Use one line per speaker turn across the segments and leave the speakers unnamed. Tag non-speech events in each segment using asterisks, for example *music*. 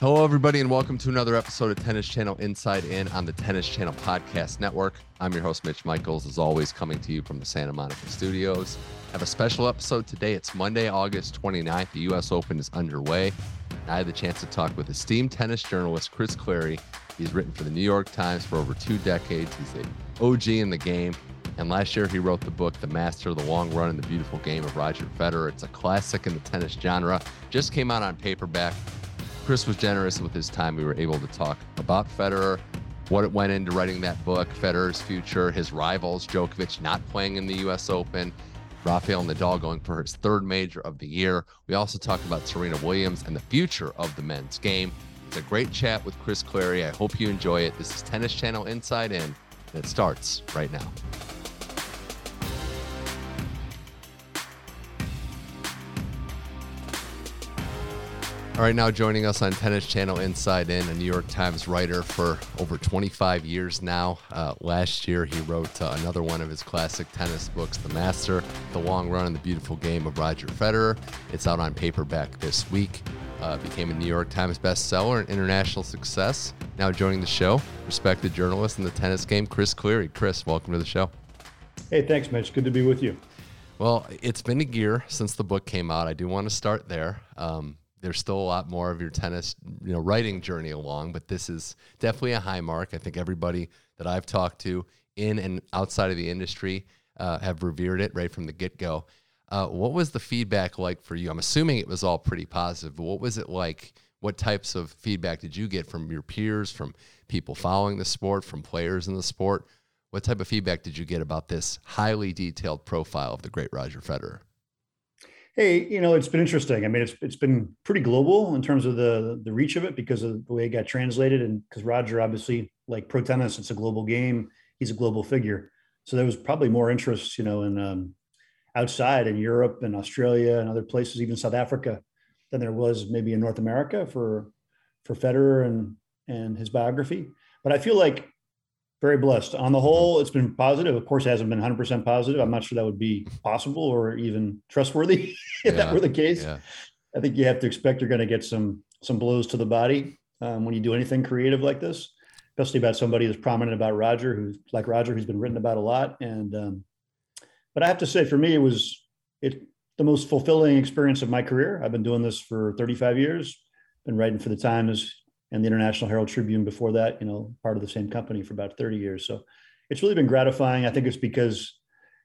Hello, everybody, and welcome to another episode of Tennis Channel Inside In on the Tennis Channel Podcast Network. I'm your host, Mitch Michaels, as always, coming to you from the Santa Monica studios. I have a special episode today. It's Monday, August 29th. The U.S. Open is underway. I had the chance to talk with esteemed tennis journalist Chris Clarey. He's written for the New York Times for over two decades. He's an OG in the game. And last year, he wrote the book, The Master, of The Long Run, and the Beautiful Game of Roger Federer. It's a classic in the tennis genre. Just came out on paperback. Chris was generous with his time. We were able to talk about Federer, what it went into writing that book, Federer's future, his rivals, Djokovic not playing in the U.S. Open, Rafael Nadal going for his third major of the year. We also talked about Serena Williams and the future of the men's game. It's a great chat with Chris Clarey. I hope you enjoy it. This is Tennis Channel Inside In, and it starts right now. All right, now joining us on Tennis Channel Inside In, a New York Times writer for over 25 years now. Uh, last year, he wrote uh, another one of his classic tennis books, The Master, The Long Run and the Beautiful Game of Roger Federer. It's out on paperback this week. Uh, became a New York Times bestseller and international success. Now joining the show, respected journalist in the tennis game, Chris Clarey. Chris, welcome to the show.
Hey, thanks, Mitch. Good to be with you.
Well, it's been a year since the book came out. I do want to start there. Um, there's still a lot more of your tennis, you know, writing journey along, but this is definitely a high mark. I think everybody that I've talked to in and outside of the industry uh, have revered it right from the get go. Uh, what was the feedback like for you? I'm assuming it was all pretty positive, but what was it like? What types of feedback did you get from your peers, from people following the sport, from players in the sport? What type of feedback did you get about this highly detailed profile of the great Roger Federer?
Hey, you know, it's been interesting. I mean, it's it's been pretty global in terms of the the reach of it because of the way it got translated, and because Roger obviously, like pro tennis, it's a global game. He's a global figure, so there was probably more interest, you know, in um, outside in Europe and Australia and other places, even South Africa, than there was maybe in North America for for Federer and and his biography. But I feel like very blessed. On the whole, it's been positive. Of course, it hasn't been 100% positive. I'm not sure that would be possible or even trustworthy *laughs* if yeah, that were the case. Yeah. I think you have to expect you're going to get some some blows to the body um, when you do anything creative like this, especially about somebody who's prominent about Roger, who's like Roger, who's been written about a lot. And um, but I have to say, for me, it was it the most fulfilling experience of my career. I've been doing this for 35 years. Been writing for the Times and the International Herald Tribune before that, you know, part of the same company for about 30 years. So it's really been gratifying. I think it's because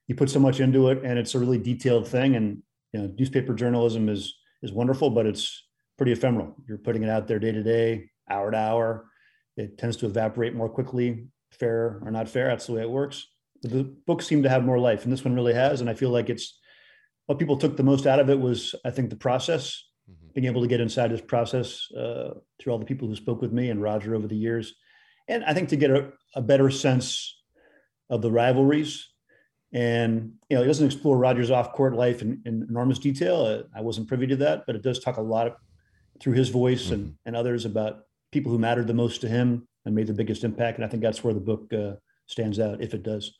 you put so much into it and it's a really detailed thing. And you know, newspaper journalism is is wonderful, but it's pretty ephemeral. You're putting it out there day to day, hour to hour. It tends to evaporate more quickly, fair or not fair. That's the way it works. But the books seem to have more life, and this one really has. And I feel like it's what people took the most out of it was, I think, the process. Being able to get inside this process uh, through all the people who spoke with me and Roger over the years. And I think to get a, a better sense of the rivalries. And, you know, it doesn't explore Roger's off court life in, in enormous detail. Uh, I wasn't privy to that, but it does talk a lot of, through his voice mm-hmm. and, and others about people who mattered the most to him and made the biggest impact. And I think that's where the book uh, stands out, if it does.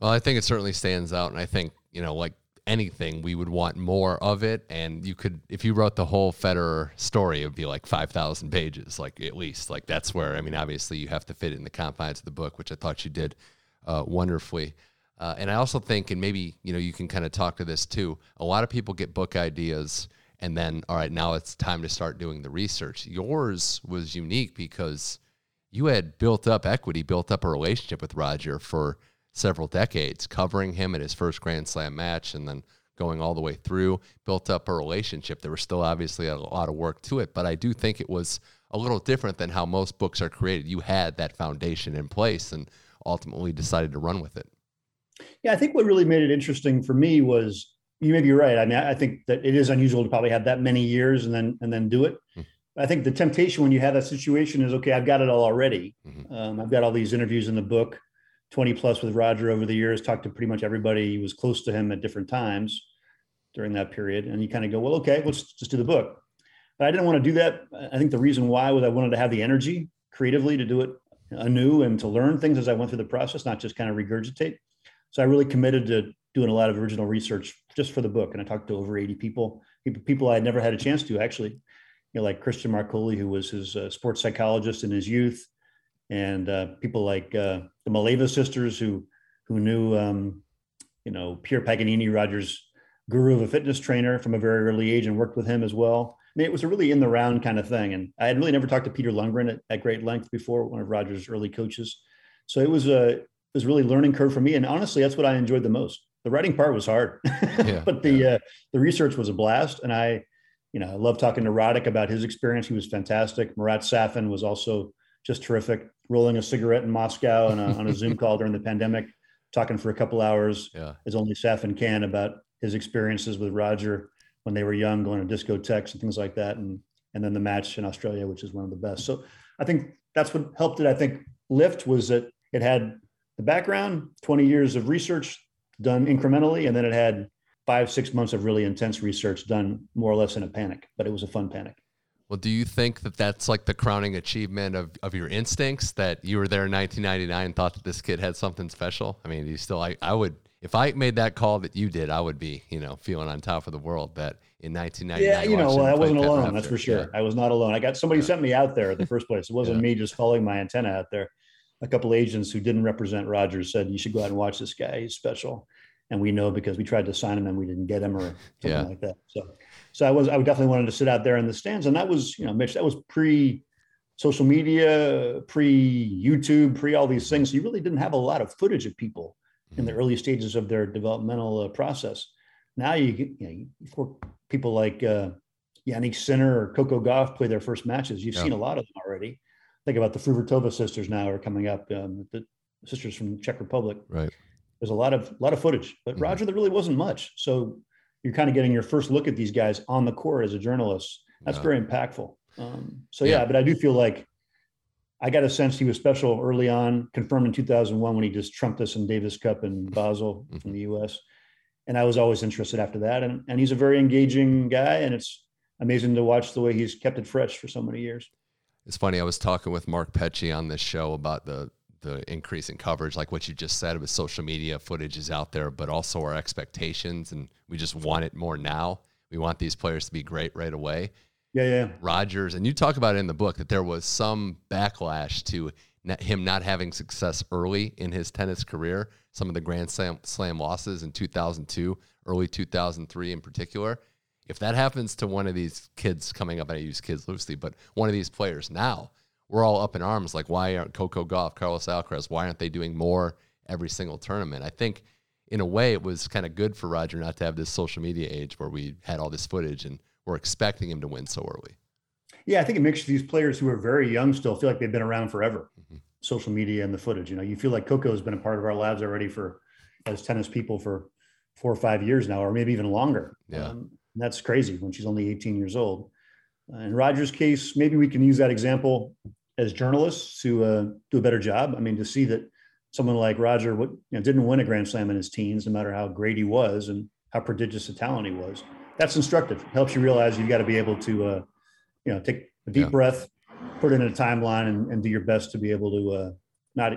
Well, I think it certainly stands out. And I think, you know, like anything, we would want more of it. And you could, if you wrote the whole Federer story, it would be like 5,000 pages, like at least. Like that's where, I mean, obviously you have to fit it in the confines of the book, which I thought you did uh, wonderfully. Uh, and I also think, and maybe, you know, you can kind of talk to this too. A lot of people get book ideas and then, all right, now it's time to start doing the research. Yours was unique because you had built up equity, built up a relationship with Roger for several decades, covering him at his first Grand Slam match and then going all the way through, built up a relationship. There was still obviously a lot of work to it, but I do think it was a little different than how most books are created. You had that foundation in place and ultimately decided to run with it.
Yeah, I think what really made it interesting for me was you may be right. I mean, I think that it is unusual to probably have that many years and then and then do it. Mm-hmm. I think the temptation when you have that situation is okay. I've got it all already. Mm-hmm. Um, I've got all these interviews in the book, twenty plus with Roger over the years. Talked to pretty much everybody who was close to him at different times during that period, and you kind of go, well, okay, let's just do the book. But I didn't want to do that. I think the reason why was I wanted to have the energy creatively to do it anew and to learn things as I went through the process, not just kind of regurgitate. So I really committed to doing a lot of original research just for the book. And I talked to over 80 people, people I had never had a chance to actually, you know, like Christian Marcolli, who was his uh, sports psychologist in his youth, and uh, people like uh, the Maleeva sisters, who who knew, um, you know, Pierre Paganini, Rogers' guru of a fitness trainer from a very early age, and worked with him as well. I mean, it was a really in the round kind of thing. And I had really never talked to Peter Lundgren at, at great length before, one of Rogers' early coaches. So it was a it was really learning curve for me. And honestly, that's what I enjoyed the most the writing part was hard, yeah, *laughs* but the yeah. uh, the research was a blast. And I, you know, I love talking to Roddick about his experience. He was fantastic. Marat Safin was also just terrific. Rolling a cigarette in Moscow on a, on a Zoom call during the pandemic, talking for a couple hours, yeah. as only Safin can about his experiences with Roger when they were young, going to discotheques and things like that, and and then the match in Australia, which is one of the best. So I think that's what helped it. I think lift was that it had the background, 20 years of research, done incrementally, and then it had five, six months of really intense research done more or less in a panic, but it was a fun panic.
Well, do you think that that's like the crowning achievement of, of your instincts that you were there in 1999 and thought that this kid had something special? I mean, you still, I, I would, if I made that call that you did, I would be, you know, feeling on top of the world that in 1999.
Yeah, you know, well, I wasn't alone. That's for sure. Yeah. I was not alone. I got somebody yeah. sent me out there in the first place. It wasn't yeah. me just following my antenna out there. A couple agents who didn't represent Rogers said, you should go out and watch this guy. He's special and we know because we tried to sign him and we didn't get him or *laughs* something like that. So, so I was I definitely wanted to sit out there in the stands, and that was you know Mitch, that was pre social media, pre YouTube, pre all these things. So you really didn't have a lot of footage of people in the mm-hmm. early stages of their developmental uh, process. Now you get you know, people like uh, Jannik Sinner or Coco Gauff play their first matches. You've yeah. seen a lot of them already. Think about the Fruhvirtova sisters now are coming up. Um, the sisters from Czech Republic.
Right
there's a lot of a lot of footage, but mm-hmm. Roger, there really wasn't much. So you're kind of getting your first look at these guys on the court as a journalist. That's yeah. very impactful. Um, so yeah. yeah, but I do feel like I got a sense he was special early on, confirmed in 2001 when he just trumped us in Davis Cup in mm-hmm. Basel mm-hmm. from the U.S. And I was always interested after that. And and he's a very engaging guy, and it's amazing to watch the way he's kept it fresh for so many years.
It's funny. I was talking with Mark Petchey on this show about the the increase in coverage, like what you just said with social media footage is out there, but also our expectations, and we just want it more now. We want these players to be great right away.
Yeah, yeah.
Rogers, and you talk about it in the book that there was some backlash to him not having success early in his tennis career. Some of the Grand Slam, slam losses in 2002, early 2003 in particular. If that happens to one of these kids coming up, and I use kids loosely, but one of these players now, we're all up in arms like why aren't Coco Gauff, Carlos Alcaraz, why aren't they doing more every single tournament? I think in a way it was kind of good for Roger not to have this social media age where we had all this footage and we're expecting him to win so early.
Yeah, I think it makes these players who are very young still feel like they've been around forever. Mm-hmm. Social media and the footage. You know, you feel like Coco has been a part of our lives already for as tennis people for four or five years now, or maybe even longer.
Yeah. Um,
that's crazy when she's only 18 years old. Uh, in Roger's case, maybe we can use that example as journalists to uh, do a better job. I mean, to see that someone like Roger you know, didn't win a Grand Slam in his teens, no matter how great he was and how prodigious a talent he was. That's instructive. It helps you realize you've got to be able to, uh, you know, take a deep yeah. breath, put it in a timeline, and, and, do your best to be able to uh, not,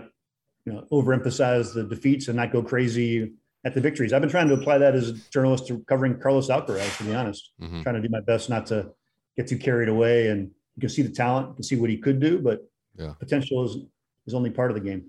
you know, overemphasize the defeats and not go crazy at the victories. I've been trying to apply that as a journalist to covering Carlos Alcaraz. To be honest, mm-hmm. trying to do my best not to get too carried away and you can see the talent, you can see what he could do, but yeah. potential is is only part of the game.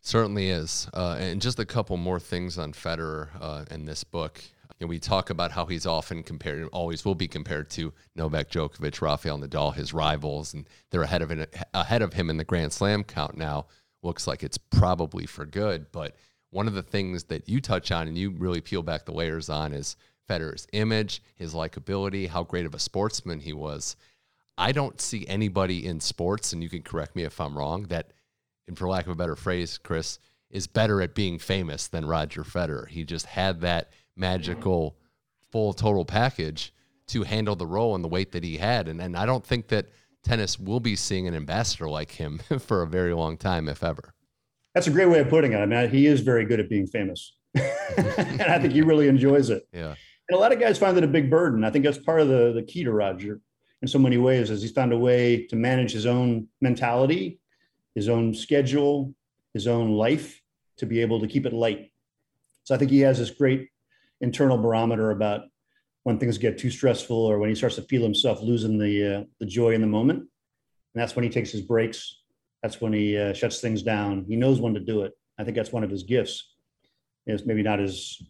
Certainly is. Uh, and just a couple more things on Federer uh, in this book. You know, we talk about how he's often compared, and always will be compared to Novak Djokovic, Rafael Nadal, his rivals, and they're ahead of ahead of him in the Grand Slam count now. Looks like it's probably for good. But one of the things that you touch on and you really peel back the layers on is Federer's image, his likability, how great of a sportsman he was. I don't see anybody in sports, and you can correct me if I'm wrong, that, and for lack of a better phrase, Chris, is better at being famous than Roger Federer. He just had that magical full total package to handle the role and the weight that he had. And and I don't think that tennis will be seeing an ambassador like him *laughs* for a very long time, if ever.
That's a great way of putting it. I mean, he is very good at being famous, *laughs* and I think he really enjoys it.
Yeah.
And a lot of guys find it a big burden. I think that's part of the the key to Roger in so many ways, as he's found a way to manage his own mentality, his own schedule, his own life to be able to keep it light. So I think he has this great internal barometer about when things get too stressful or when he starts to feel himself losing the uh, the joy in the moment. And that's when he takes his breaks. That's when he uh, shuts things down. He knows when to do it. I think that's one of his gifts. It's maybe not as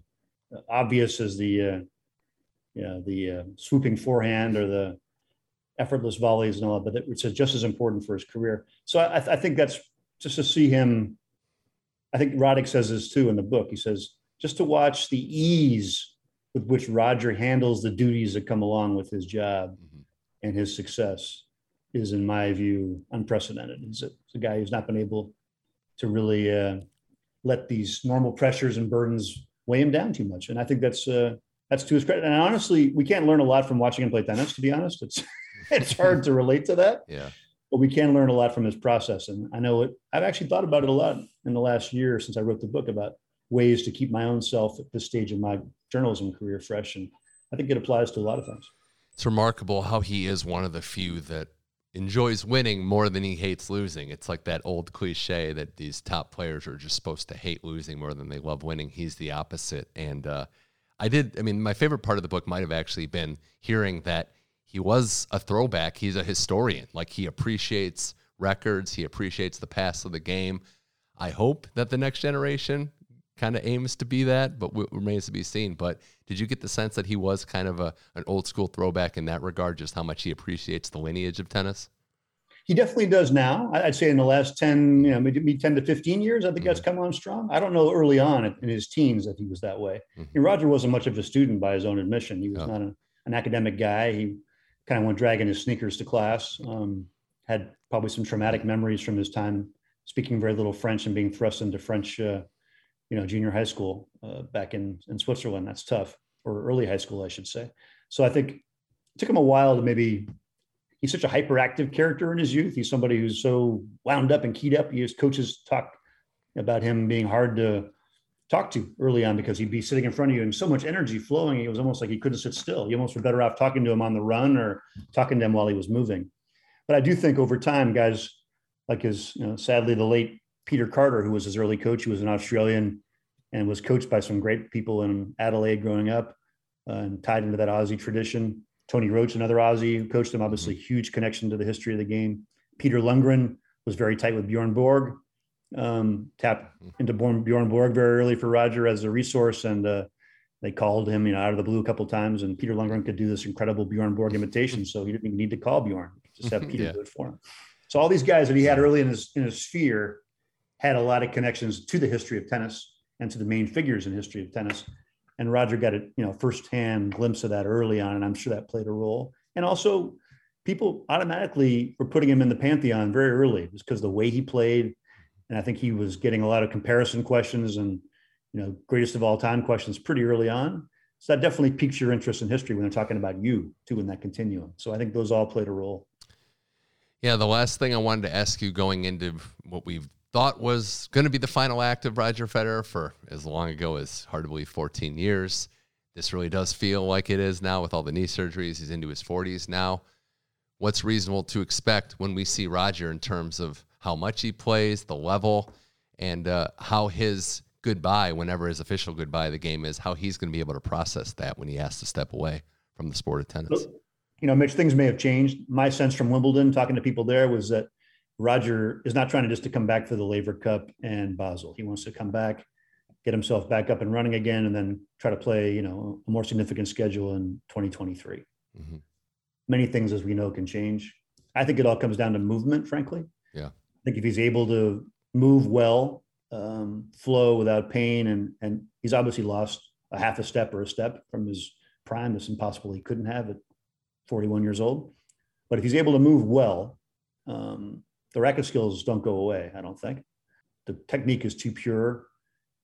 obvious as the uh, the uh, swooping forehand or the effortless volleys and all that, but it's just as important for his career. So I, I think that's just to see him. I think Roddick says this too in the book. He says just to watch the ease with which Roger handles the duties that come along with his job mm-hmm. and his success is, in my view, unprecedented. He's a, he's a guy who's not been able to really uh, let these normal pressures and burdens weigh him down too much, and I think that's uh, that's to his credit. And honestly, we can't learn a lot from watching him play tennis. To be honest, it's *laughs* it's hard to relate to that.
Yeah.
But we can learn a lot from this process, and I know it. I've actually thought about it a lot in the last year since I wrote the book about ways to keep my own self at this stage of my journalism career fresh. And I think it applies to a lot of things.
It's remarkable how he is one of the few that enjoys winning more than he hates losing. It's like that old cliche that these top players are just supposed to hate losing more than they love winning. He's the opposite. And uh, I did, I mean, my favorite part of the book might have actually been hearing that he was a throwback. He's a historian. Like he appreciates records, he appreciates the past of the game. I hope that the next generation kind of aims to be that, but w- remains to be seen. But did you get the sense that he was kind of a an old school throwback in that regard, just how much he appreciates the lineage of tennis?
He definitely does now. I'd say in the last 10, you know, maybe 10 to 15 years, I think mm-hmm. that's come on strong. I don't know early on in his teens that he was that way. Mm-hmm. Roger wasn't much of a student by his own admission. He was oh. not a, an academic guy. He kind of went dragging his sneakers to class, um, had probably some traumatic memories from his time speaking very little French and being thrust into French uh, you know, junior high school uh, back in, in Switzerland. That's tough, or early high school, I should say. So I think it took him a while to maybe. He's such a hyperactive character in his youth. He's somebody who's so wound up and keyed up. His coaches talk about him being hard to talk to early on because he'd be sitting in front of you and so much energy flowing. It was almost like he couldn't sit still. You almost were better off talking to him on the run or talking to him while he was moving. But I do think over time, guys like his, you know, sadly, the late Peter Carter, who was his early coach, who was an Australian and was coached by some great people in Adelaide growing up uh, and tied into that Aussie tradition. Tony Roche, another Aussie who coached him, obviously mm-hmm. huge connection to the history of the game. Peter Lundgren was very tight with Bjorn Borg, um, tapped mm-hmm. into Bjorn Borg very early for Roger as a resource. And uh, they called him, you know, out of the blue a couple times. And Peter Lundgren could do this incredible Bjorn Borg imitation. So he didn't need to call Bjorn, just have *laughs* Peter yeah. do it for him. So all these guys that he had early in his, in his sphere had a lot of connections to the history of tennis and to the main figures in history of tennis. And Roger got a you know firsthand glimpse of that early on, and I'm sure that played a role. And also, people automatically were putting him in the pantheon very early, just because the way he played, and I think he was getting a lot of comparison questions and you know greatest of all time questions pretty early on. So that definitely piques your interest in history when they're talking about you too in that continuum. So I think those all played a role.
Yeah, the last thing I wanted to ask you going into what we've thought was going to be the final act of Roger Federer for as long ago as hard to believe 14 years. This really does feel like it is now with all the knee surgeries. He's into his 40s now. What's reasonable to expect when we see Roger in terms of how much he plays, the level, and uh, how his goodbye, whenever his official goodbye of the game is, how he's going to be able to process that when he has to step away from the sport of tennis?
You know, Mitch, things may have changed. My sense from Wimbledon, talking to people there, was that Roger is not trying to just to come back for the Laver Cup and Basel. He wants to come back, get himself back up and running again, and then try to play, you know, a more significant schedule in 2023. Mm-hmm. Many things, as we know, can change. I think it all comes down to movement, frankly. Think if he's able to move well, um, flow without pain, and and he's obviously lost a half a step or a step from his prime. It's impossible he couldn't have at 41 years old. But if he's able to move well, um, the racket skills don't go away. I don't think the technique is too pure.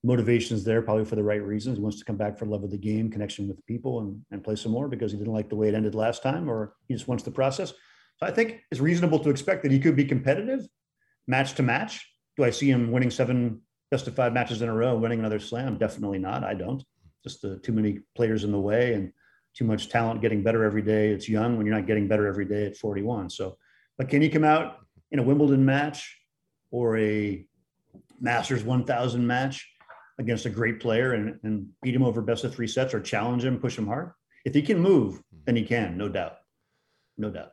motivation's there probably for the right reasons. He wants to come back for love of the game, connection with people, and, and play some more because he didn't like the way it ended last time, or he just wants the process. So I think it's reasonable to expect that he could be competitive, match to match. Do I see him winning seven best of five matches in a row, winning another slam? Definitely not. I don't. Just the, too many players in the way and too much talent getting better every day. It's young when you're not getting better every day at 41. So, but can he come out in a Wimbledon match or a Masters 1000 match against a great player and, and beat him over best of three sets or challenge him, push him hard? If he can move, then he can, no doubt. No doubt.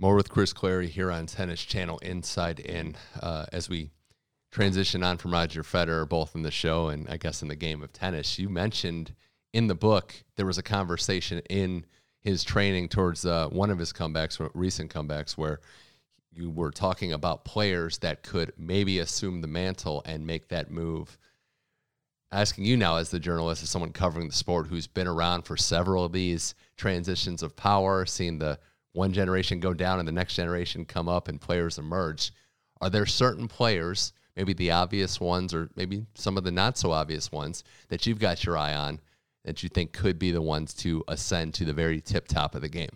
More with Chris Clarey here on Tennis Channel Inside In uh, as we transition on from Roger Federer, both in the show and I guess in the game of tennis. You mentioned in the book there was a conversation in his training towards uh, one of his comebacks, recent comebacks, where you were talking about players that could maybe assume the mantle and make that move. Asking you now, as the journalist, as someone covering the sport who's been around for several of these transitions of power, seeing the one generation go down and the next generation come up and players emerge. Are there certain players, maybe the obvious ones or maybe some of the not so obvious ones, that you've got your eye on that you think could be the ones to ascend to the very tip top of the game?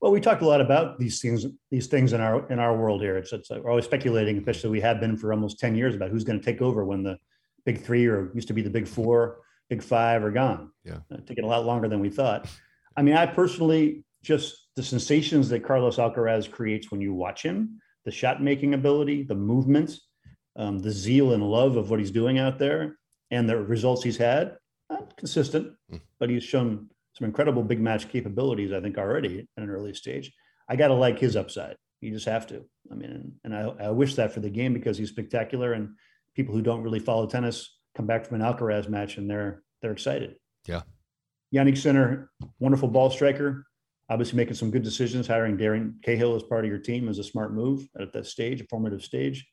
Well, we talked a lot about these things, these things in our in our world here. It's, it's we're always speculating, especially we have been for almost ten years about who's going to take over when the big three or used to be the big four, big five are gone.
Yeah,
uh, taking a lot longer than we thought. I mean, I personally just the sensations that Carlos Alcaraz creates when you watch him, the shot making ability, the movement, um, the zeal and love of what he's doing out there, and the results he's had, not consistent, mm. but he's shown some incredible big match capabilities, I think, already at an early stage. I got to like his upside. You just have to. I mean, and, I, I wish that for the game because he's spectacular, and people who don't really follow tennis come back from an Alcaraz match and they're they're excited.
Yeah.
Jannik Sinner, wonderful ball striker, obviously making some good decisions. Hiring Darren Cahill as part of your team is a smart move at that stage, a formative stage.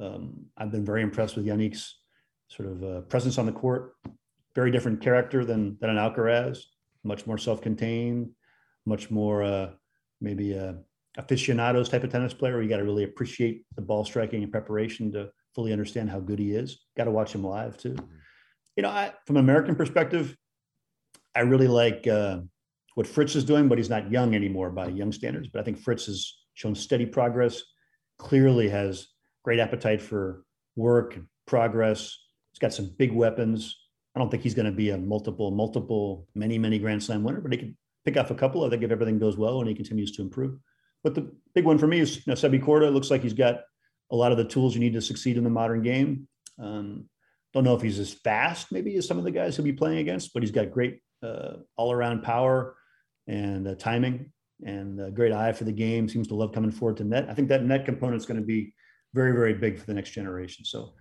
Um, I've been very impressed with Jannik's sort of uh, presence on the court. Very different character than than an Alcaraz. Much more self-contained, much more uh, maybe a aficionados type of tennis player. You got to really appreciate the ball striking and preparation to fully understand how good he is. Got to watch him live too. Mm-hmm. You know, I, from an American perspective, I really like. Uh, what Fritz is doing, but he's not young anymore by young standards. But I think Fritz has shown steady progress, clearly has great appetite for work and progress. He's got some big weapons. I don't think he's going to be a multiple, multiple, many, many Grand Slam winner, but he can pick off a couple. I think if everything goes well and he continues to improve. But the big one for me is you know, Sebi Korda. Looks like he's got a lot of the tools you need to succeed in the modern game. Um, don't know if he's as fast maybe as some of the guys he'll be playing against, but he's got great uh, all-around power and uh, timing and a great eye for the game. Seems to love coming forward to net. I think that net component is going to be very, very big for the next generation. So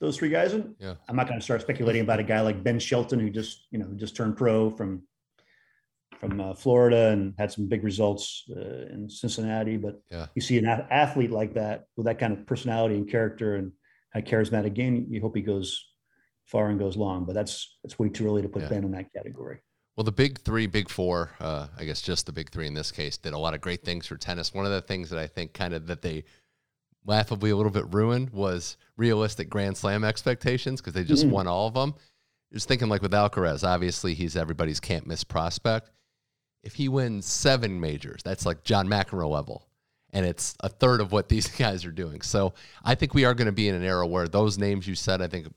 those three guys, and
yeah.
I'm not going to start speculating about a guy like Ben Shelton who just you know just turned pro from from uh, Florida and had some big results uh, in Cincinnati. But
yeah.
you see an a- athlete like that with that kind of personality and character and a charismatic game, you hope he goes far and goes long. But that's it's way too early to put yeah. Ben in that category.
Well, the big three, big four, uh, I guess just the big three in this case, did a lot of great things for tennis. One of the things that I think kind of that they laughably a little bit ruined was realistic Grand Slam expectations because they just mm-hmm. won all of them. Just thinking like with Alcaraz, obviously he's everybody's can't miss prospect. If he wins seven majors, that's like John McEnroe level. And it's a third of what *laughs* these guys are doing. So I think we are going to be in an era where those names you said, I think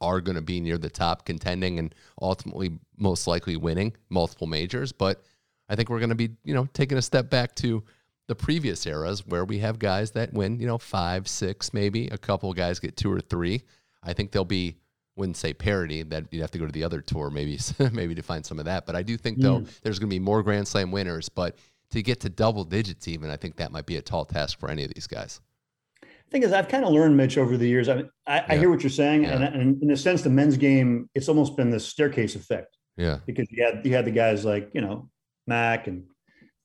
are going to be near the top, contending and ultimately most likely winning multiple majors. But I think we're going to be, you know, taking a step back to the previous eras where we have guys that win, you know, five, six, maybe a couple guys get two or three. I think they'll be, wouldn't say parity that you'd have to go to the other tour, maybe, *laughs* maybe to find some of that. But I do think though mm. there's going to be more Grand Slam winners. But to get to double digits, even, I think that might be a tall task for any of these guys.
Thing is, I've kind of learned, Mitch, over the years. I mean, I, I hear what you're saying,
Yeah.
and, and in a sense, the men's game, it's almost been this staircase effect
Yeah.
because you had you had the guys like you know Mac and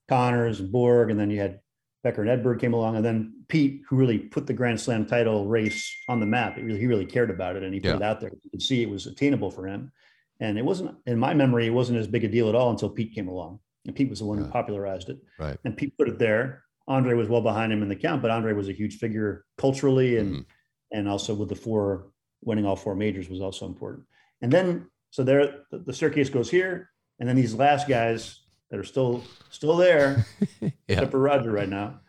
Connors and Borg, and then you had Becker and Edberg came along, and then Pete, who really put the Grand Slam title race on the map. Really, he really cared about it, and he put
Yeah.
it out there. You could see it was attainable for him, and it wasn't, in my memory, it wasn't as big a deal at all until Pete came along, and Pete was the one who popularized it.
Right.
And Pete put it there. Andre was well behind him in the count, but Andre was a huge figure culturally and
Mhm.
and also with the four winning all four majors was also important. And then so there the, the staircase goes here, and then these last guys that are still still there, *laughs*
Yeah.
except for Roger right now,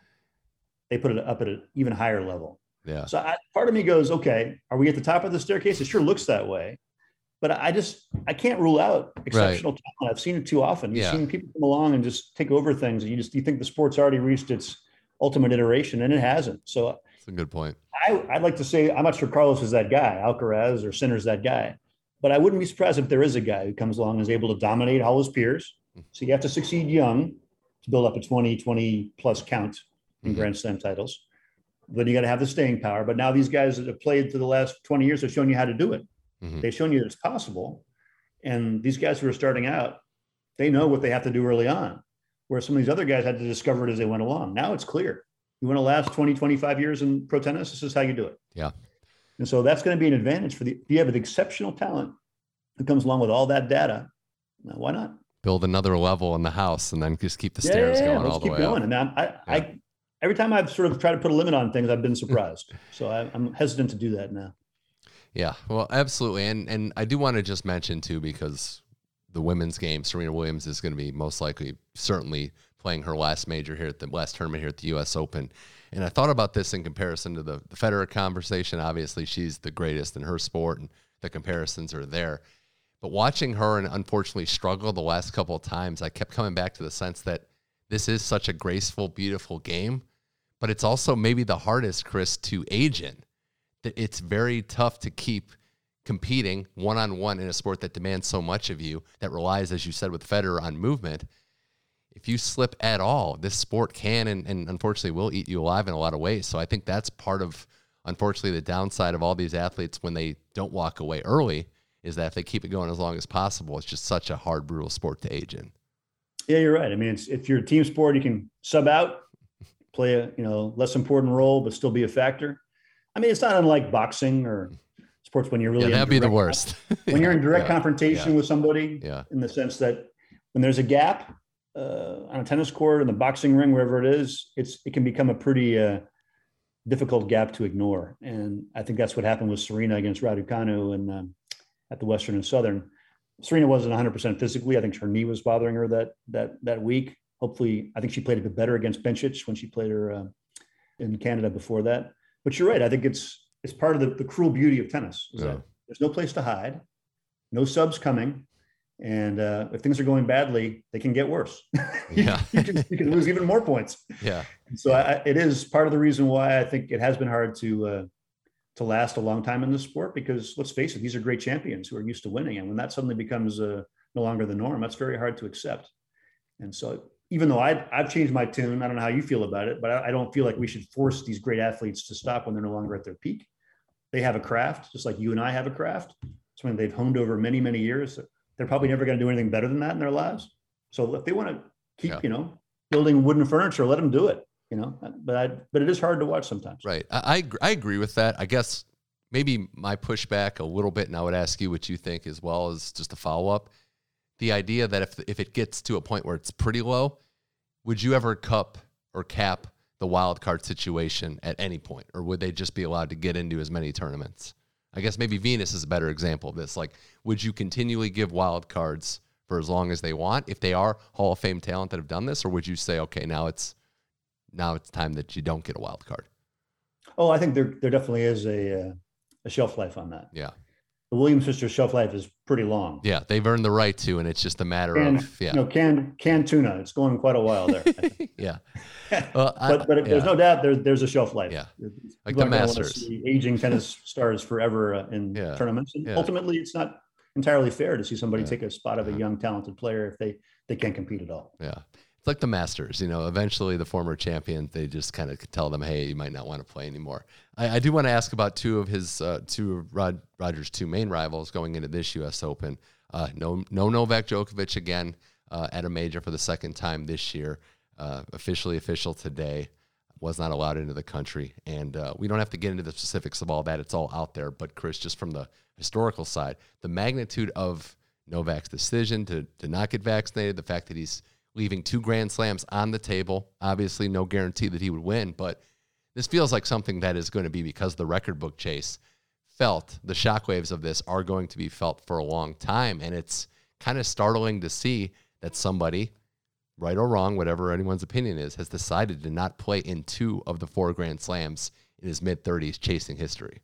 they put it up at an even higher level.
Yeah.
So I, part of me goes, okay, are we at the top of the staircase? It sure looks that way. But I just I can't rule out exceptional talent. I've seen it too often. You've
Yeah.
seen people come along and just take over things, and you just you think the sport's already reached its ultimate iteration, and it hasn't. So
That's a good point.
I, I'd like to say I'm not sure Carlos is that guy, Alcaraz or Sinner's that guy, but I wouldn't be surprised if there is a guy who comes along and is able to dominate all his peers. So you have to succeed young to build up a 20, 20 plus count in
Mhm.
Grand Slam titles. Then you got to have the staying power. But now these guys that have played for the last 20 years have shown you how to do it.
Mhm.
They've shown you that it's possible. And these guys who are starting out, they know what they have to do early on. Where some of these other guys had to discover it as they went along. Now it's clear. You want to last 20, 25 years in pro tennis, this is how you do it.
Yeah.
And so that's going to be an advantage for the if you have an exceptional talent that comes along with all that data. Now, why not?
Build another level in the house and then just keep the stairs going
let's
all the
keep
way
going.
up.
And I, I, every time I've sort of tried to put a limit on things, I've been surprised. *laughs* so I, I'm hesitant to do that now.
Yeah, well, absolutely, and and I do want to just mention too because the women's game, Serena Williams is going to be most likely, certainly playing her last major here at the last tournament here at the U.S. Open, and I thought about this in comparison to the the Federer conversation. Obviously, she's the greatest in her sport, and the comparisons are there. But watching her and unfortunately struggle the last couple of times, I kept coming back to the sense that this is such a graceful, beautiful game, but it's also maybe the hardest, Chris, to age in it's very tough to keep competing one on one in a sport that demands so much of you, that relies, as you said with Federer, on movement. If you slip at all, this sport can and, and unfortunately will eat you alive in a lot of ways. So I think that's part of, unfortunately, the downside of all these athletes when they don't walk away early is that if they keep it going as long as possible, it's just such a hard, brutal sport to age in.
Yeah, you're right. I mean, it's if you're a team sport, you can sub out, play a you know less important role, but still be a factor. I mean, it's not unlike boxing or sports when you're really
Yeah, that'd be the worst. *laughs*
when you're in direct
Yeah,
confrontation
yeah.
with somebody.
Yeah.
In the sense that when there's a gap uh, on a tennis court in the boxing ring, wherever it is, it's it can become a pretty uh, difficult gap to ignore. And I think that's what happened with Serena against Raducanu and um, at the Western and Southern. Serena wasn't 100% physically. I think her knee was bothering her that that that week. Hopefully, I think she played a bit better against Bencic when she played her uh, in Canada before that. But you're right. I think it's it's part of the, the cruel beauty of tennis is
Yeah.
that there's no place to hide, no subs coming, and uh, if things are going badly, they can get worse. *laughs* You-
Yeah.
you, can, you can lose even more points.
Yeah.
So I, it is part of the reason why I think it has been hard to uh, to last a long time in this sport because let's face it, these are great champions who are used to winning, and when that suddenly becomes uh, no longer the norm, that's very hard to accept. And so, even though I, I've changed my tune, I don't know how you feel about it, but I, I don't feel like we should force these great athletes to stop when they're no longer at their peak. They have a craft, just like you and I have a craft. It's Something they've honed over many, many years. They're probably never going to do anything better than that in their lives. So if they want to keep,
Yeah.
you know, building wooden furniture, let them do it. You know, but I, but it is hard to watch sometimes.
Right. I, I I agree with that. I guess maybe my pushback a little bit, and I would ask you what you think as well as just a follow up. The idea that if if it gets to a point where it's pretty low, would you ever cup or cap the wild card situation at any point, or would they just be allowed to get into as many tournaments? I guess maybe Venus is a better example of this. Like, would you continually give wild cards for as long as they want if they are Hall of Fame talent that have done this, or would you say, okay, now it's now it's time that you don't get a wild card?
Oh, I think there there definitely is a uh, a shelf life on that.
Yeah.
The Williams sisters shelf life is pretty long.
Yeah, they've earned the right to, and it's just a matter
And
of yeah,
you know, canned canned tuna. It's going quite a while there. *laughs*
Yeah. Well, I-
but but if there's no doubt there, there's a shelf life.
Yeah.
People
Like the
aren't gonna wanna
Masters.
aging tennis *laughs* stars forever uh, in
Yeah.
tournaments. And
Yeah.
ultimately, it's not entirely fair to see somebody
Yeah.
take a spot of a
Uh-huh.
young talented player if they they can't compete at all.
Yeah. It's like the Masters, you know. Eventually, the former champion they just kind of tell them, "Hey, you might not want to play anymore." I, I do want to ask about two of his uh, two of Rod, Rogers' two main rivals going into this U.S. Open. Uh, no, no Novak Djokovic again uh, at a major for the second time this year. Uh, officially official today. Was not allowed into the country, and uh, we don't have to get into the specifics of all that. It's all out there. But Chris, just from the historical side, the magnitude of Novak's decision to to not get vaccinated, the fact that he's leaving two Grand Slams on the table. Obviously, no guarantee that he would win, but this feels like something that is going to be because the record book chase felt the shockwaves of this are going to be felt for a long time. And it's kind of startling to see that somebody, right or wrong, whatever anyone's opinion is, has decided to not play in two of the four Grand Slams in his mid 30s, chasing history.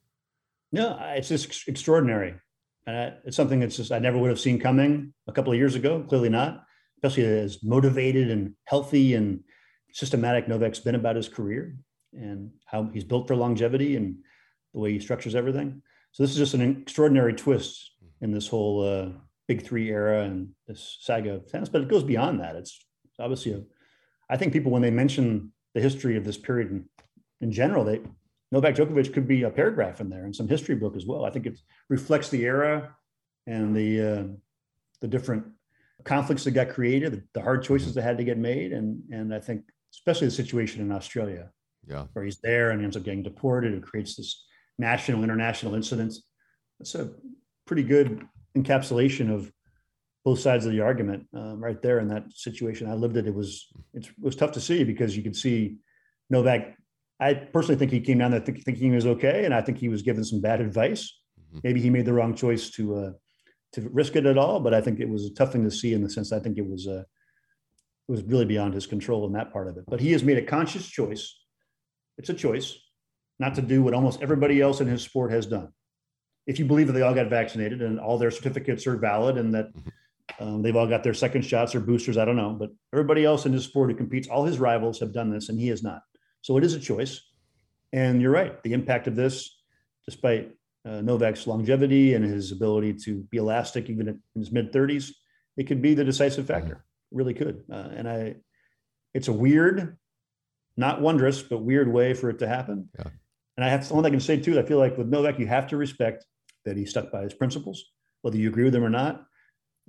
No, it's just extraordinary. And it's something that's just I never would have seen coming a couple of years ago. Clearly not especially as motivated and healthy and systematic Novak's been about his career and how he's built for longevity and the way he structures everything. So this is just an extraordinary twist in this whole uh, Big Three era and this saga of tennis. But it goes beyond that. It's obviously a. I think people when they mention the history of this period in, in general, they Novak Djokovic could be a paragraph in there in some history book as well. I think it reflects the era and the uh, the different conflicts that got created, the hard choices that had to get made, and and I think especially the situation in Australia,
yeah,
where he's there and he ends up getting deported, it creates this national international incidents. That's a pretty good encapsulation of both sides of the argument um, right there in that situation. I lived it. It was it was tough to see because you could see Novak. I personally think he came down there th- thinking he was okay, and I think he was given some bad advice. Mm-hmm. Maybe he made the wrong choice to uh, to risk it at all. But I think it was a tough thing to see in the sense I think it was uh, it was really beyond his control in that part of it. But he has made a conscious choice. It's a choice not to do what almost everybody else in his sport has done. If you believe that they all got vaccinated and all their certificates are valid and that mm-hmm. um, they've all got their second shots or boosters, I don't know. But everybody else in his sport who competes, all his rivals have done this and he has not. So it is a choice. And you're right. The impact of this, despite uh, Novak's longevity and his ability to be elastic even in his mid 30s, it could be the decisive mm-hmm. factor. Really could. Uh, and I, it's a weird, not wondrous, but weird way for it to happen. Yeah. And I have someone I can say too. I feel like with Novak, you have to respect that he stuck by his principles, whether you agree with them or not.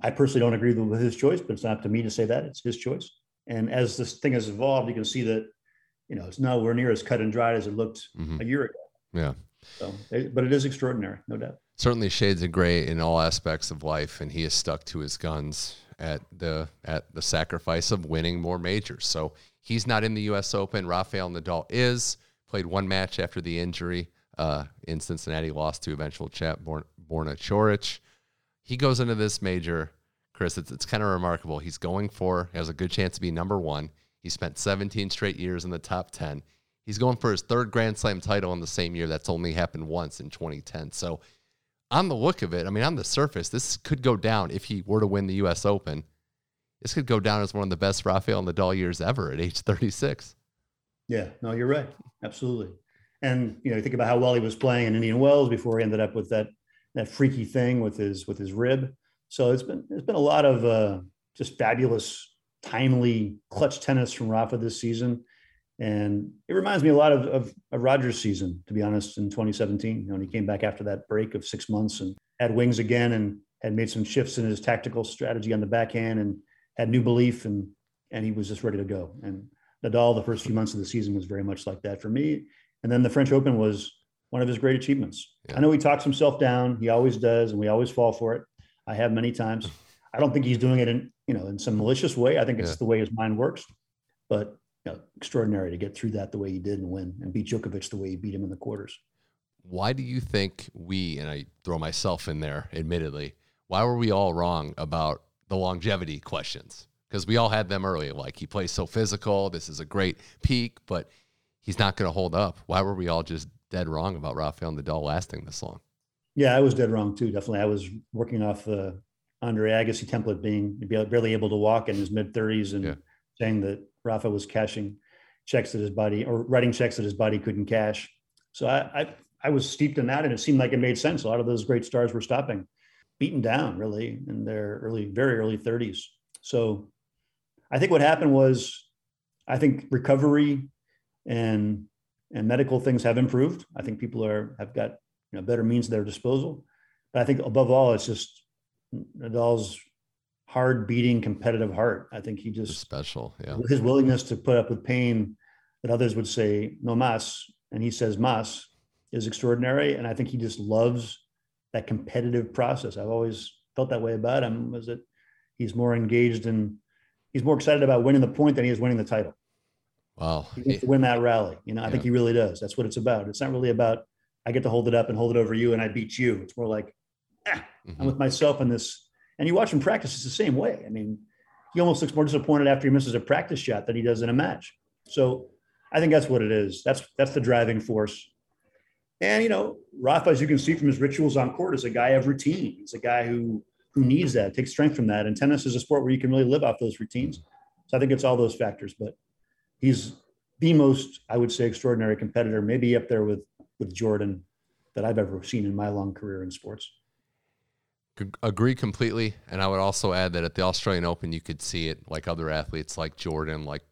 I personally don't agree with his choice, but it's not up to me to say that. It's his choice. And as this thing has evolved, you can see that, you know, it's nowhere near as cut and dried as it looked mm-hmm. a year ago.
Yeah.
So, but it is extraordinary, no doubt.
Certainly, shades of gray in all aspects of life, and he has stuck to his guns at the at the sacrifice of winning more majors. So he's not in the U.S. Open. Rafael Nadal is played one match after the injury uh, in Cincinnati, lost to eventual champ Borna, Coric. He goes into this major, Chris. It's it's kind of remarkable. He's going for has a good chance to be number one. He spent 17 straight years in the top 10. He's going for his third Grand Slam title in the same year. That's only happened once in 2010. So, on the look of it, I mean, on the surface, this could go down if he were to win the U.S. Open. This could go down as one of the best Rafael Nadal years ever at age 36.
Yeah, no, you're right. Absolutely. And you know, you think about how well he was playing in Indian Wells before he ended up with that that freaky thing with his with his rib. So it's been it's been a lot of uh, just fabulous, timely clutch tennis from Rafa this season. And it reminds me a lot of, of, of Rogers' season, to be honest, in 2017. You know, when he came back after that break of six months and had wings again and had made some shifts in his tactical strategy on the backhand and had new belief and and he was just ready to go. And Nadal, the first few months of the season was very much like that for me. And then the French Open was one of his great achievements. Yeah. I know he talks himself down. He always does, and we always fall for it. I have many times. *laughs* I don't think he's doing it in, you know, in some malicious way. I think it's yeah. the way his mind works. But you know, extraordinary to get through that the way he did and win and beat Djokovic the way he beat him in the quarters.
Why do you think we, and I throw myself in there, admittedly, why were we all wrong about the longevity questions? Because we all had them early. Like he plays so physical. This is a great peak, but he's not going to hold up. Why were we all just dead wrong about Rafael Nadal lasting this long?
Yeah, I was dead wrong too. Definitely, I was working off the Andre Agassi template, being barely able to walk in his mid thirties, and yeah. saying that Rafa was cashing checks that his body or writing checks that his body couldn't cash. So I, I, I was steeped in that, and it seemed like it made sense. A lot of those great stars were stopping, beaten down really in their early, very early 30s. So I think what happened was, I think recovery and and medical things have improved. I think people are have got you know better means at their disposal. But I think above all, it's just Nadal's hard beating competitive heart. I think he just
special. Yeah.
His willingness to put up with pain that others would say no mas, and he says mas, is extraordinary. And I think he just loves that competitive process. I've always felt that way about him. Was that he's more engaged and he's more excited about winning the point than he is winning the title.
Wow.
He wants to win that rally. You know, I yeah. think he really does. That's what it's about. It's not really about I get to hold it up and hold it over you and I beat you. It's more like ah, mm-hmm. I'm with myself in this. And you watch him practice, it's the same way. I mean, he almost looks more disappointed after he misses a practice shot than he does in a match. So I think that's what it is. That's that's the driving force. And you know, Rafa, as you can see from his rituals on court, is a guy of routine. He's a guy who who needs that, takes strength from that. And tennis is a sport where you can really live off those routines. So I think it's all those factors. But he's the most, I would say, extraordinary competitor, maybe up there with with Jordan that I've ever seen in my long career in sports.
Agree completely. And I would also add that at the Australian Open, you could see it like other athletes like Jordan, like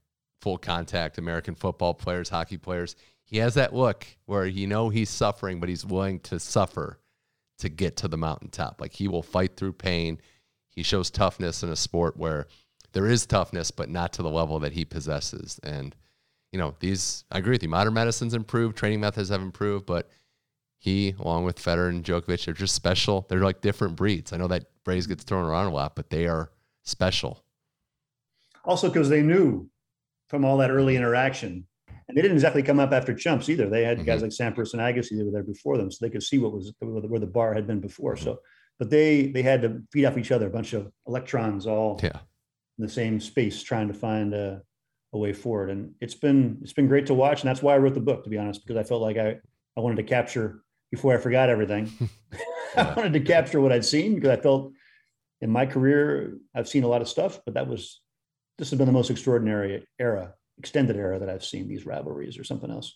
full contact American football players, hockey players. He has that look where you know he's suffering, but he's willing to suffer to get to the mountaintop. Like he will fight through pain. He shows toughness in a sport where there is toughness, but not to the level that he possesses. And, you know, these, I agree with you. Modern medicine's improved, training methods have improved, but he, along with Federer and Djokovic, are just special. They're like different breeds. I know that phrase gets thrown around a lot, but they are special.
Also, because they knew from all that early interaction, and they didn't exactly come up after chumps either. They had mm-hmm. guys like Sampras and Agassi that were there before them, so they could see what was where the bar had been before. Mm-hmm. So, but they they had to feed off each other, a bunch of electrons all
yeah.
in the same space, trying to find a, a way forward. And it's been it's been great to watch, and that's why I wrote the book, to be honest, because I felt like I I wanted to capture before I forgot everything. *laughs* *laughs* I wanted to capture what I'd seen because I felt in my career, I've seen a lot of stuff, but that was, this has been the most extraordinary era, extended era that I've seen these rivalries or something else.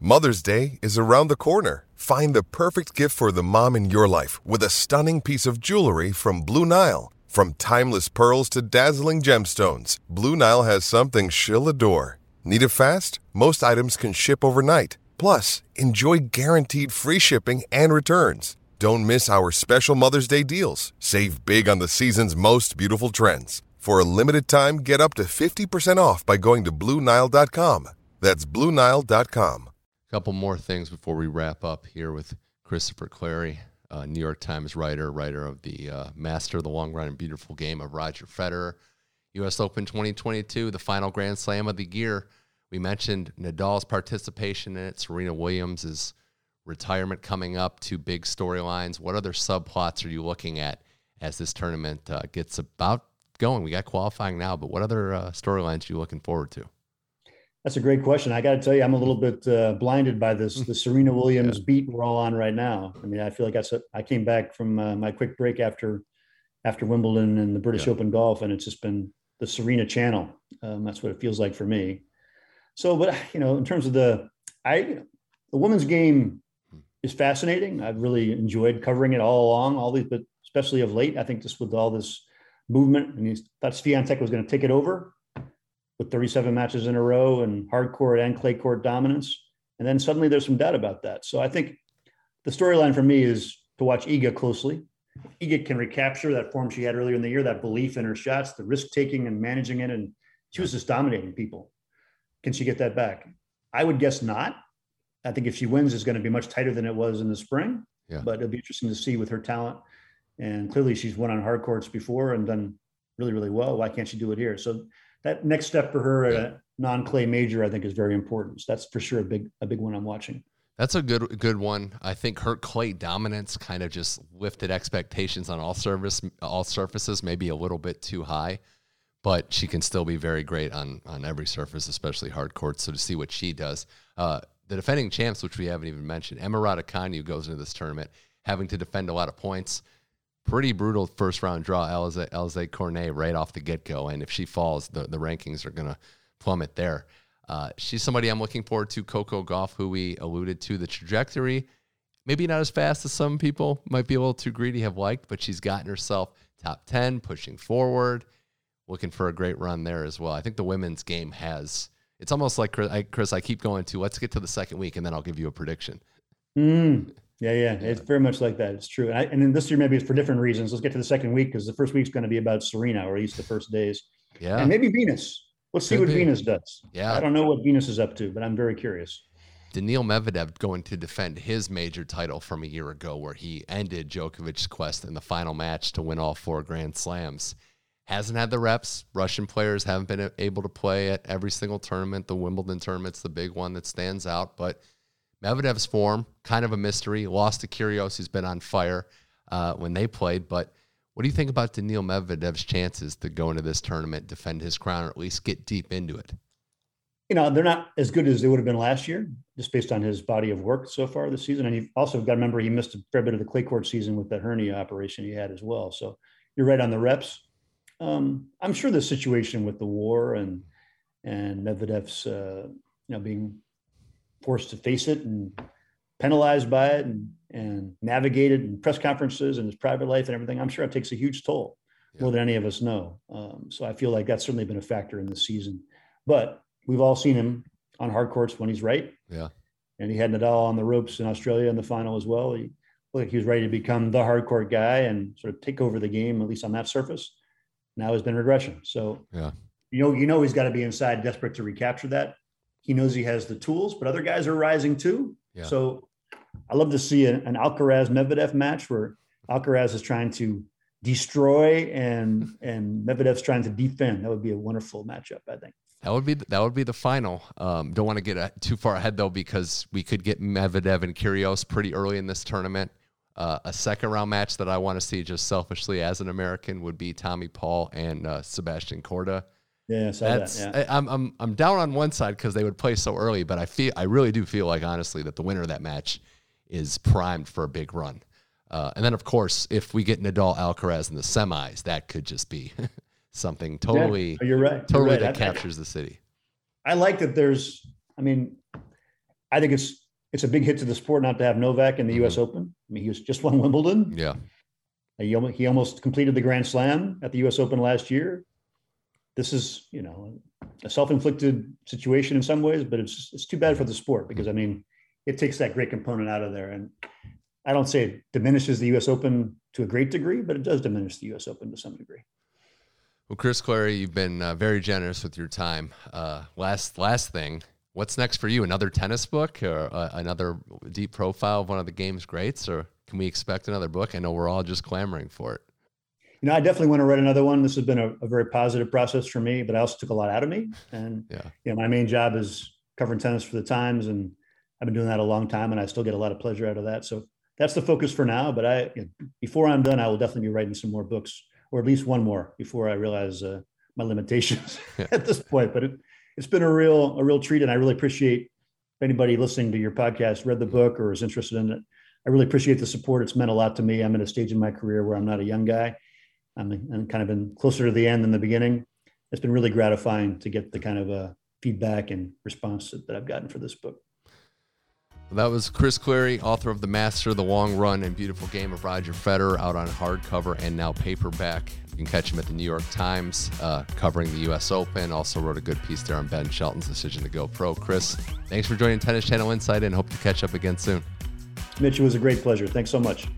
Mother's Day is around the corner. Find the perfect gift for the mom in your life with a stunning piece of jewelry from Blue Nile. From timeless pearls to dazzling gemstones, Blue Nile has something she'll adore. Need it fast? Most items can ship overnight. Plus, enjoy guaranteed free shipping and returns. Don't miss our special Mother's Day deals. Save big on the season's most beautiful trends. For a limited time, get up to 50% off by going to Bluenile.com. That's Bluenile.com.
A couple more things before we wrap up here with Christopher Clarey, uh, New York Times writer, writer of the uh, Master of the Long Run and Beautiful Game of Roger Federer. U.S. Open 2022, the final Grand Slam of the year. We mentioned Nadal's participation in it, Serena Williams' retirement coming up, two big storylines. What other subplots are you looking at as this tournament uh, gets about going? We got qualifying now, but what other uh, storylines are you looking forward to?
That's a great question. I got to tell you, I'm a little bit uh, blinded by this *laughs* the Serena Williams yeah. beat we're all on right now. I mean, I feel like I said, I came back from uh, my quick break after after Wimbledon and the British yeah. Open golf, and it's just been the Serena channel. Um, that's what it feels like for me. So, but you know, in terms of the, I, the women's game hmm. is fascinating. I've really enjoyed covering it all along, all these, but especially of late, I think just with all this movement, and he thought Swiatek was going to take it over with 37 matches in a row and hard court and clay court dominance. And then suddenly there's some doubt about that. So I think the storyline for me is to watch Iga closely. Iga can recapture that form she had earlier in the year, that belief in her shots, the risk taking and managing it. And she was just dominating people. Can she get that back? I would guess not. I think if she wins, it's going to be much tighter than it was in the spring.
Yeah.
But it'll be interesting to see with her talent. And clearly, she's won on hard courts before and done really, really well. Why can't she do it here? So that next step for her at a non-clay major, I think, is very important. So that's for sure a big, a big one I'm watching.
That's a good, good one. I think her clay dominance kind of just lifted expectations on all service, all surfaces, maybe a little bit too high but she can still be very great on on every surface, especially hard courts. So to see what she does, uh, the defending champs, which we haven't even mentioned, Emma Raducanu goes into this tournament having to defend a lot of points. Pretty brutal first round draw, Alize, Alize Cornet right off the get go, and if she falls, the the rankings are gonna plummet there. Uh, she's somebody I'm looking forward to. Coco Gauff, who we alluded to, the trajectory maybe not as fast as some people might be a little too greedy have liked, but she's gotten herself top ten, pushing forward looking for a great run there as well. I think the women's game has. It's almost like Chris I, Chris, I keep going to let's get to the second week and then I'll give you a prediction.
Mm, yeah, yeah, it's very much like that. It's true. And, I, and then this year, maybe it's for different reasons. Let's get to the second week because the first week's going to be about Serena, or at least the first days.
Yeah.
And maybe Venus. Let's see
Could
what
be.
Venus does.
Yeah.
I don't know what Venus is up to, but I'm very curious.
Daniil Medvedev going to defend his major title from a year ago, where he ended Djokovic's quest in the final match to win all four Grand Slams. Hasn't had the reps. Russian players haven't been able to play at every single tournament. The Wimbledon tournament's the big one that stands out. But Medvedev's form, kind of a mystery. Lost to Kyrgios, who's been on fire uh, when they played. But what do you think about Daniil Medvedev's chances to go into this tournament, defend his crown, or at least get deep into it?
You know, they're not as good as they would have been last year, just based on his body of work so far this season. And you've also got to remember he missed a fair bit of the clay court season with that hernia operation he had as well. So you're right on the reps. Um, I'm sure the situation with the war and and Medvedev's uh, you know being forced to face it and penalized by it and and navigate it in press conferences and his private life and everything. I'm sure it takes a huge toll, more than any of us know. Um, so I feel like that's certainly been a factor in this season. But we've all seen him on hard courts when he's right.
Yeah.
And he had Nadal on the ropes in Australia in the final as well. He looked like he was ready to become the hard court guy and sort of take over the game, at least on that surface. Now has been regression. So
Yeah.
you know, you know he's got to be inside desperate to recapture that. He knows he has the tools, but other guys are rising too.
Yeah.
So I love to see an, an Alcaraz Medvedev match where Alcaraz is trying to destroy and and Medvedev's trying to defend. That would be a wonderful matchup, I think.
That would be that would be the final. Um, don't want to get too far ahead though, because we could get Medvedev and Kyrgios pretty early in this tournament. Uh, a second round match that I want to see, just selfishly as an American, would be Tommy Paul and uh, Sebastian Corda.
Yeah, I
That's
that. Yeah.
I, I'm I'm I'm down on one side because they would play so early, but I feel I really do feel like honestly that the winner of that match is primed for a big run. Uh, and then of course, if we get Nadal Alcaraz in the semis, that could just be *laughs* something totally
Yeah, you're right. You're
totally
right.
that
I- I-
captures the city.
I like that there's, I mean, I think it's it's a big hit to the sport not to have Novak in the US Open. I mean, he was just won Wimbledon.
Yeah.
He almost, he almost completed the Grand Slam at the US Open last year. This is, you know, a self-inflicted situation in some ways, but it's it's too bad for the sport because I mean, it takes that great component out of there. And I don't say it diminishes the US Open to a great degree, but it does diminish the US Open to some degree.
Well, Chris Clarey, you've been uh, very generous with your time. Uh, last last thing, what's next for you? Another tennis book or uh, another deep profile of one of the game's greats, or can we expect another book? I know we're all just clamoring for it.
You know, I definitely want to write another one. This has been a, a very positive process for me, but I also took a lot out of me. And
Yeah.
you know, my main job is covering tennis for the Times, and I've been doing that a long time, and I still get a lot of pleasure out of that. So that's the focus for now. But I, you know, before I'm done, I will definitely be writing some more books, or at least one more, before I realize uh, my limitations
Yeah. *laughs*
at this point. But it, it's been a real, a real treat, and I really appreciate anybody listening to your podcast read the book or is interested in it. I really appreciate the support. It's meant a lot to me. I'm at a stage in my career where I'm not a young guy. I'm, I'm kind of been closer to the end than the beginning. It's been really gratifying to get the kind of uh, feedback and response that I've gotten for this book.
That was Chris Clarey, author of The Master, The Long Run, and Beautiful Game of Roger Federer, out on hardcover and now paperback. You can catch him at the New York Times, uh, covering the U.S. Open. Also wrote a good piece there on Ben Shelton's decision to go pro. Chris, thanks for joining Tennis Channel Insight, and hope to catch up again soon.
Mitch, it was a great pleasure. Thanks so much.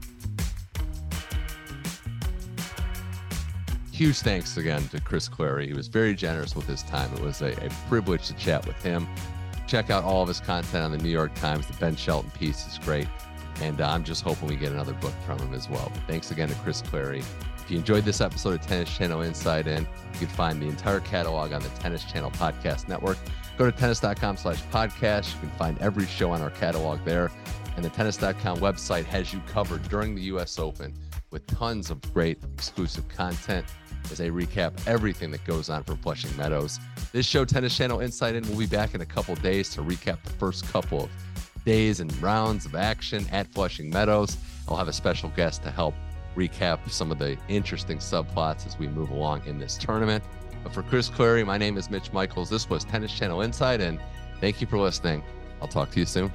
Huge thanks again to Chris Clarey. He was very generous with his time. It was a, a privilege to chat with him. Check out all of his content on the New York Times. The Ben Shelton piece is great. And uh, I'm just hoping we get another book from him as well. But thanks again to Chris Clarey. If you enjoyed this episode of Tennis Channel Inside In, you can find the entire catalog on the Tennis Channel Podcast Network. Go to tennis.com slash podcast. You can find every show on our catalog there. And the tennis.com website has you covered during the U.S. Open with tons of great exclusive content as I recap everything that goes on for Flushing Meadows. This show, Tennis Channel Inside In, will be back in a couple days to recap the first couple of days and rounds of action at Flushing Meadows. I'll have a special guest to help recap some of the interesting subplots as we move along in this tournament. But for Chris Clarey, my name is Mitch Michaels. This was Tennis Channel Insight, and thank you for listening. I'll talk to you soon.